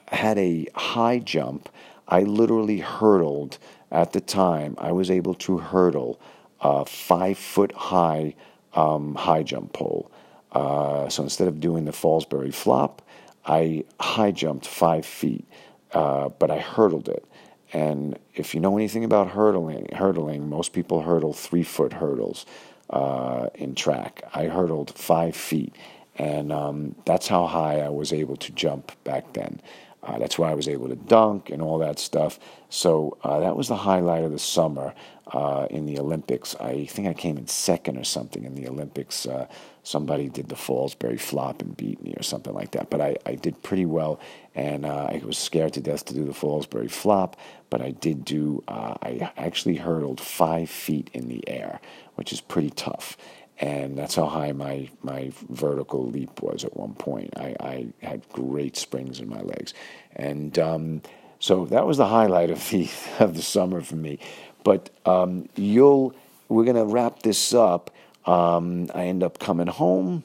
had a high jump. I literally hurdled at the time. I was able to hurdle a five foot high um, high jump pole. Uh, so instead of doing the Fosbury flop, I high jumped five feet, uh, but I hurdled it. And if you know anything about hurdling, hurdling, most people hurdle three foot hurdles uh, in track. I hurdled five feet, and um, that's how high I was able to jump back then. Uh, that's why I was able to dunk and all that stuff. So uh, that was the highlight of the summer uh, in the Olympics. I think I came in second or something in the Olympics. Uh, somebody did the Fosbury flop and beat me or something like that. But I, I did pretty well, and uh, I was scared to death to do the Fosbury flop. But I did do. Uh, I actually hurdled five feet in the air, which is pretty tough and that's how high my my vertical leap was at one point. I, I had great springs in my legs, and um, so that was the highlight of the of the summer for me. But um, you'll we're gonna wrap this up. Um, I end up coming home.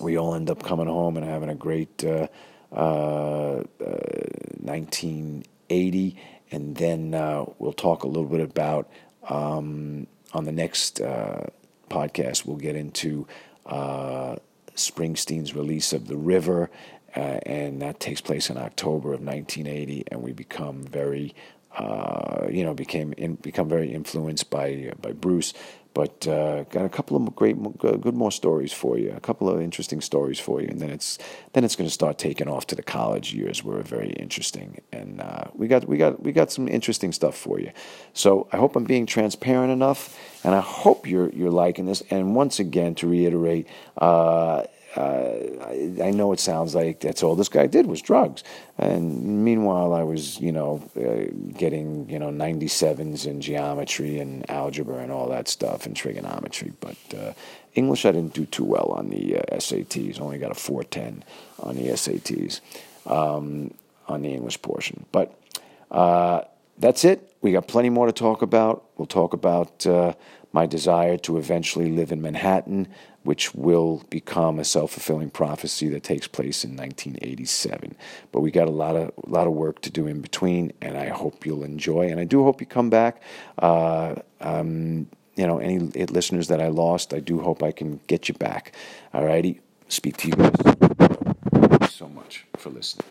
We all end up coming home and having a great uh, uh, 1980, and then uh, we'll talk a little bit about um, on the next uh, podcast, we'll get into uh, Springsteen's release of The River, uh, and that takes place in October of 1980, and we become very, uh, you know, became in, become very influenced by by Bruce. But uh, got a couple of great, good more stories for you. A couple of interesting stories for you, and then it's then it's going to start taking off to the college years, where very interesting, and uh, we got we got we got some interesting stuff for you. So I hope I'm being transparent enough, and I hope you're you're liking this. And once again, to reiterate. Uh, uh, I, I, know it sounds like that's all this guy did was drugs. And meanwhile, I was, you know, uh, getting, you know, 97s in geometry and algebra and all that stuff and trigonometry. But uh, English, I didn't do too well on the uh, SATs. Only got a 410 on the SATs, um, on the English portion. But uh, that's it. We got plenty more to talk about. We'll talk about uh, my desire to eventually live in Manhattan, which will become a self-fulfilling prophecy that takes place in 1987. But we got a lot of a lot of work to do in between, and I hope you'll enjoy. And I do hope you come back. Uh, um, you know, any listeners that I lost, I do hope I can get you back. All righty. Speak to you guys. Thank you so much for listening.